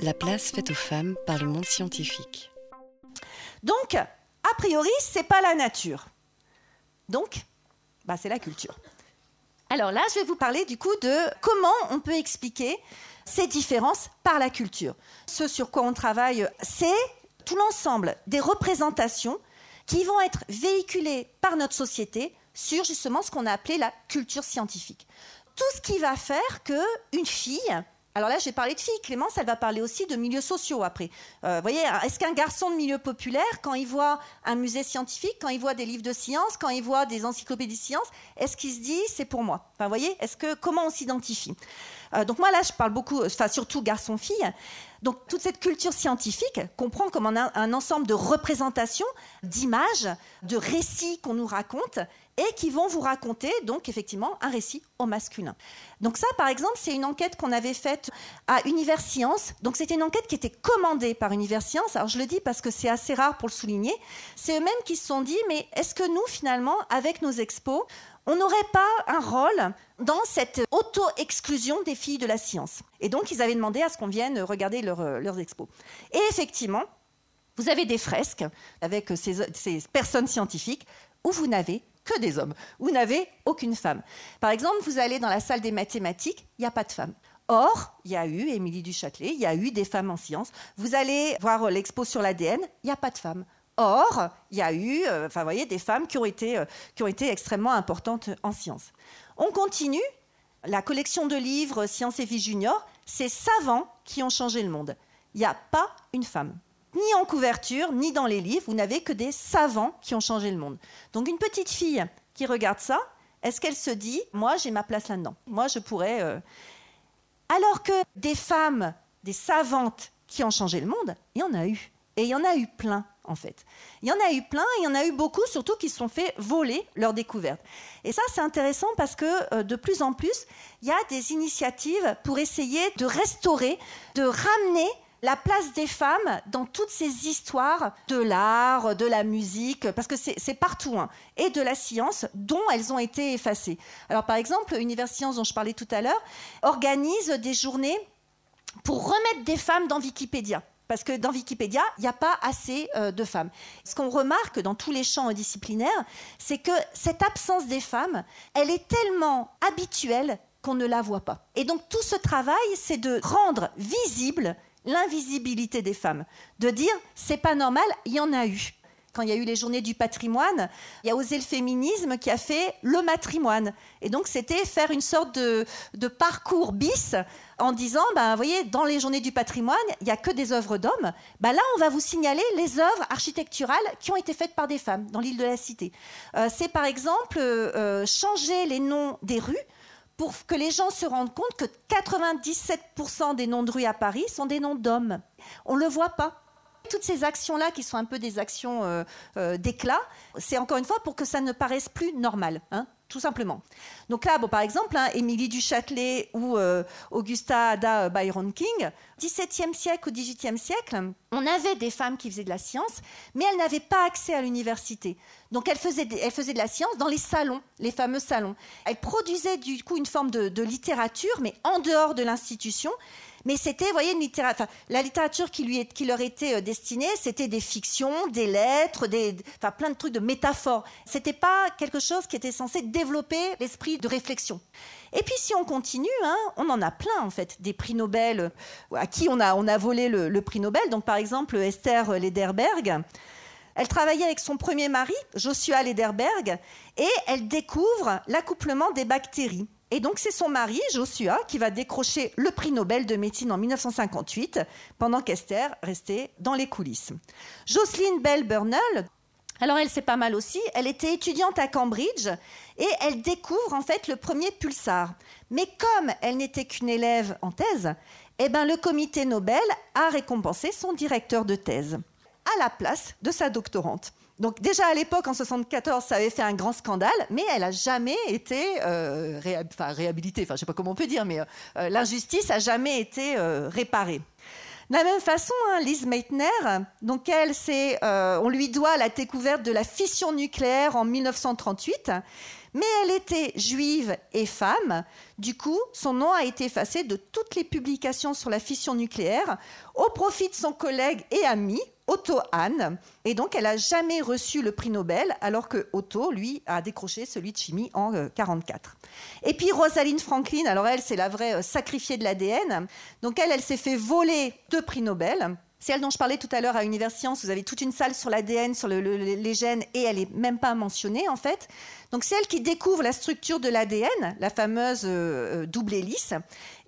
La place faite aux femmes par le monde scientifique. Donc, a priori, c'est pas la nature. Donc, bah, c'est la culture. Alors là, je vais vous parler du coup de comment on peut expliquer ces différences par la culture. Ce sur quoi on travaille, c'est tout l'ensemble des représentations qui vont être véhiculées par notre société sur justement ce qu'on a appelé la culture scientifique. Tout ce qui va faire qu'une fille alors là, j'ai parlé de filles. Clémence, elle va parler aussi de milieux sociaux après. Euh, voyez, est-ce qu'un garçon de milieu populaire, quand il voit un musée scientifique, quand il voit des livres de sciences, quand il voit des encyclopédies de sciences, est-ce qu'il se dit c'est pour moi? Enfin, voyez, est-ce que comment on s'identifie? Euh, Donc moi là, je parle beaucoup, enfin surtout garçon-fille. Donc toute cette culture scientifique comprend comme un ensemble de représentations, d'images, de récits qu'on nous raconte et qui vont vous raconter donc effectivement un récit au masculin. Donc ça, par exemple, c'est une enquête qu'on avait faite à Univers Science. Donc c'était une enquête qui était commandée par Univers Science. Alors je le dis parce que c'est assez rare pour le souligner. C'est eux-mêmes qui se sont dit, mais est-ce que nous, finalement, avec nos expos, on n'aurait pas un rôle dans cette auto-exclusion des filles de la science? Et donc, ils avaient demandé à ce qu'on vienne regarder euh, leurs expos. Et effectivement, vous avez des fresques avec ces, ces personnes scientifiques où vous n'avez que des hommes. Vous n'avez aucune femme. Par exemple, vous allez dans la salle des mathématiques, il n'y a pas de femmes. Or, il y a eu, Émilie Duchâtelet, il y a eu des femmes en sciences. Vous allez voir l'expo sur l'ADN, il n'y a pas de femmes. Or, il y a eu, euh, enfin, voyez, des femmes qui ont, été, euh, qui ont été extrêmement importantes en sciences. On continue. La collection de livres Sciences et Vie Junior, c'est savants qui ont changé le monde. Il n'y a pas une femme ni en couverture, ni dans les livres, vous n'avez que des savants qui ont changé le monde. Donc une petite fille qui regarde ça, est-ce qu'elle se dit, moi j'ai ma place là-dedans, moi je pourrais... Euh, alors que des femmes, des savantes qui ont changé le monde, il y en a eu. Et il y en a eu plein, en fait. Il y en a eu plein, et il y en a eu beaucoup, surtout qui se sont fait voler leurs découvertes. Et ça, c'est intéressant parce que euh, de plus en plus, il y a des initiatives pour essayer de restaurer, de ramener la place des femmes dans toutes ces histoires de l'art, de la musique, parce que c'est partout, hein, et de la science dont elles ont été effacées. Alors par exemple, Univers Science dont je parlais tout à l'heure organise des journées pour remettre des femmes dans Wikipédia. Parce que dans Wikipédia, il n'y a pas assez euh, de femmes. Ce qu'on remarque dans tous les champs disciplinaires, c'est que cette absence des femmes, elle est tellement habituelle qu'on ne la voit pas. Et donc tout ce travail, c'est de rendre visible l'invisibilité des femmes, de dire c'est pas normal, il y en a eu. Quand il y a eu les journées du patrimoine, il y a osé le féminisme qui a fait le matrimoine. Et donc c'était faire une sorte de, parcours bis en disant, ben, vous voyez, dans les journées du patrimoine, il n'y a que des œuvres d'hommes. Ben, là, on va vous signaler les œuvres architecturales qui ont été faites par des femmes dans l'île de la Cité. Euh, c'est par exemple euh, changer les noms des rues pour que les gens se rendent compte que 97% des noms de rue à Paris sont des noms d'hommes. On ne le voit pas. Toutes ces actions-là, qui sont un peu des actions euh, euh, d'éclat, c'est encore une fois pour que ça ne paraisse plus normal. Hein tout simplement. Donc là, bon, par exemple, hein, Émilie du Châtelet ou euh, Augusta Ada euh, Byron King, 17e siècle ou 18e siècle, on avait des femmes qui faisaient de la science, mais elles n'avaient pas accès à l'université. Donc elles faisaient, elles faisaient de la science dans les salons, les fameux salons. Elles produisaient du coup une forme de, de littérature, mais en dehors de l'institution. Mais c'était, vous voyez, la littérature qui, qui leur était euh, destinée, c'était des fictions, des lettres, des, enfin, plein de trucs de métaphores. C'était pas quelque chose qui était censé développer l'esprit de réflexion. Et puis si on continue, hein, on en a plein en fait, des prix Nobel euh, à qui on a, volé le, prix Nobel. Donc par exemple Esther Lederberg. Elle travaillait avec son premier mari, Joshua Lederberg, et elle découvre l'accouplement des bactéries. Et donc c'est son mari, Joshua, qui va décrocher le prix Nobel de médecine en 1958, pendant qu'Esther restait dans les coulisses. Jocelyn Bell Burnell, alors elle sait pas mal aussi, elle était étudiante à Cambridge et elle découvre en fait le premier pulsar. Mais comme elle n'était qu'une élève en thèse, eh ben le comité Nobel a récompensé son directeur de thèse à la place de sa doctorante. Donc déjà à l'époque, en 74, ça avait fait un grand scandale, mais elle n'a jamais été euh, réhabilitée. Enfin, je sais pas comment on peut dire, mais euh, l'injustice a jamais été euh, réparée. De la même façon, hein, Lise Meitner, donc elle, c'est, on lui doit la découverte de la fission nucléaire en 1938. Mais elle était juive et femme. Du coup, son nom a été effacé de toutes les publications sur la fission nucléaire au profit de son collègue et ami, Otto Hahn. Et donc, elle n'a jamais reçu le prix Nobel, alors que Otto, lui, a décroché celui de chimie en 1944. Euh, et puis, Rosalind Franklin, alors elle, c'est la vraie euh, sacrifiée de l'ADN. Donc, elle, elle s'est fait voler deux prix Nobel. C'est elle dont je parlais tout à l'heure à Universcience. Vous avez toute une salle sur l'ADN, sur les gènes, et elle n'est même pas mentionnée, en fait. Donc c'est elle qui découvre la structure de l'ADN, la fameuse euh, euh, double hélice.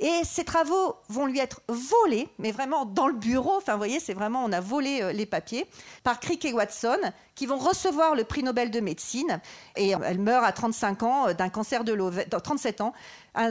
Et ses travaux vont lui être volés, mais vraiment dans le bureau. Enfin, vous voyez, c'est vraiment, on a volé euh, les papiers par Crick et Watson, qui vont recevoir le prix Nobel de médecine. Et elle meurt à 35 ans d'un cancer de l'ovaire, 37 ans,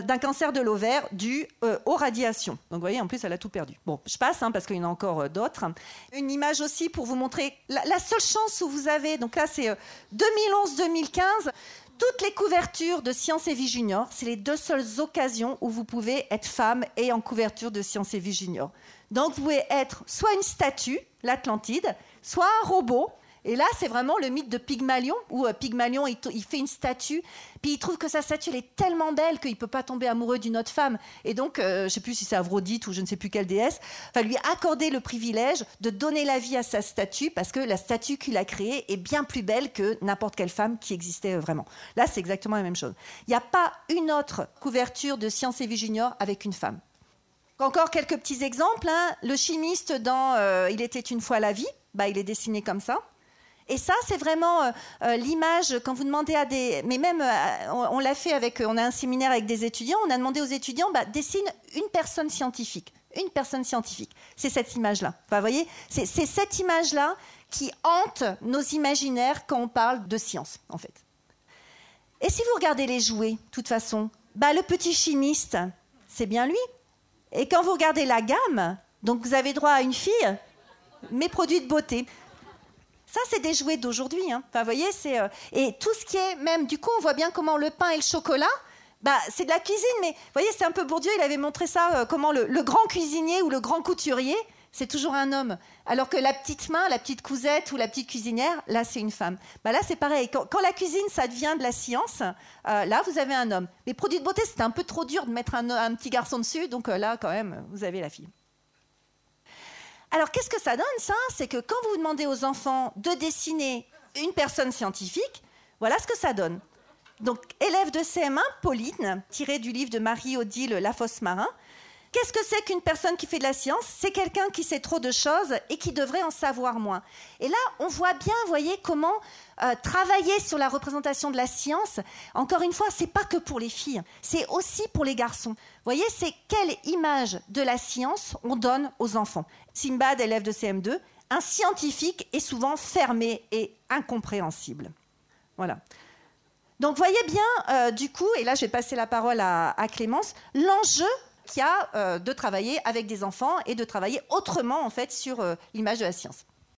d'un cancer de l'ovaire dû aux radiations. Donc, vous voyez, en plus, elle a tout perdu. Bon, je passe, hein, parce qu'il y en a encore d'autres. Une image aussi pour vous montrer la, seule chance où vous avez, donc là, c'est 2011-2015, toutes les couvertures de Science et Vie Junior, c'est les deux seules occasions où vous pouvez être femme et en couverture de Science et Vie Junior. Donc vous pouvez être soit une statue, l'Atlantide, soit un robot, et là, c'est vraiment le mythe de Pygmalion, où euh, Pygmalion, il, fait une statue, puis il trouve que sa statue, elle est tellement belle qu'il ne peut pas tomber amoureux d'une autre femme. Et donc, euh, je ne sais plus si c'est Aphrodite ou je ne sais plus quelle déesse, va lui accorder le privilège de donner la vie à sa statue, parce que la statue qu'il a créée est bien plus belle que n'importe quelle femme qui existait euh, vraiment. Là, c'est exactement la même chose. Il n'y a pas une autre couverture de Science et Vie Junior avec une femme. Encore quelques petits exemples. Hein. Le chimiste dans Il était une fois la vie, bah, il est dessiné comme ça. Et ça, c'est vraiment euh, euh, l'image quand vous demandez à des. Mais même, euh, on, l'a fait avec. On a un séminaire avec des étudiants. On a demandé aux étudiants, bah, dessine une personne scientifique. Une personne scientifique. C'est cette image-là. vous voyez, c'est cette image-là qui hante nos imaginaires quand on parle de science, en fait. Et si vous regardez les jouets, de toute façon, bah, le petit chimiste, c'est bien lui. Et quand vous regardez la gamme, donc vous avez droit à une fille, mes produits de beauté. Ça, c'est des jouets d'aujourd'hui. Hein. Enfin, voyez, c'est euh, et tout ce qui est même. Du coup, on voit bien comment le pain et le chocolat. Bah, c'est de la cuisine, mais vous voyez, c'est un peu Bourdieu. Il avait montré ça, euh, comment le, grand cuisinier ou le grand couturier, c'est toujours un homme. Alors que la petite main, la petite cousette ou la petite cuisinière, là, c'est une femme. Bah, là, c'est pareil. Quand, la cuisine, ça devient de la science, euh, là, vous avez un homme. Mais produits de beauté, c'était un peu trop dur de mettre un petit garçon dessus. Donc là, quand même, vous avez la fille. Alors qu'est-ce que ça donne ça? C'est que quand vous demandez aux enfants de dessiner une personne scientifique, voilà ce que ça donne. Donc élève de CM1, Pauline, tiré du livre de Marie-Odile Lafosse-Marin, Qu'est-ce que c'est qu'une personne qui fait de la science? C'est quelqu'un qui sait trop de choses et qui devrait en savoir moins. Et là, on voit bien, voyez, comment euh, travailler sur la représentation de la science. Encore une fois, c'est pas que pour les filles, c'est aussi pour les garçons. Voyez, c'est quelle image de la science on donne aux enfants? Simbad, élève de CM2, un scientifique est souvent fermé et incompréhensible. Voilà. Donc voyez bien, euh, du coup, et là je vais passer la parole à Clémence, l'enjeu qui a euh, de travailler avec des enfants et de travailler autrement en fait sur euh, l'image de la science.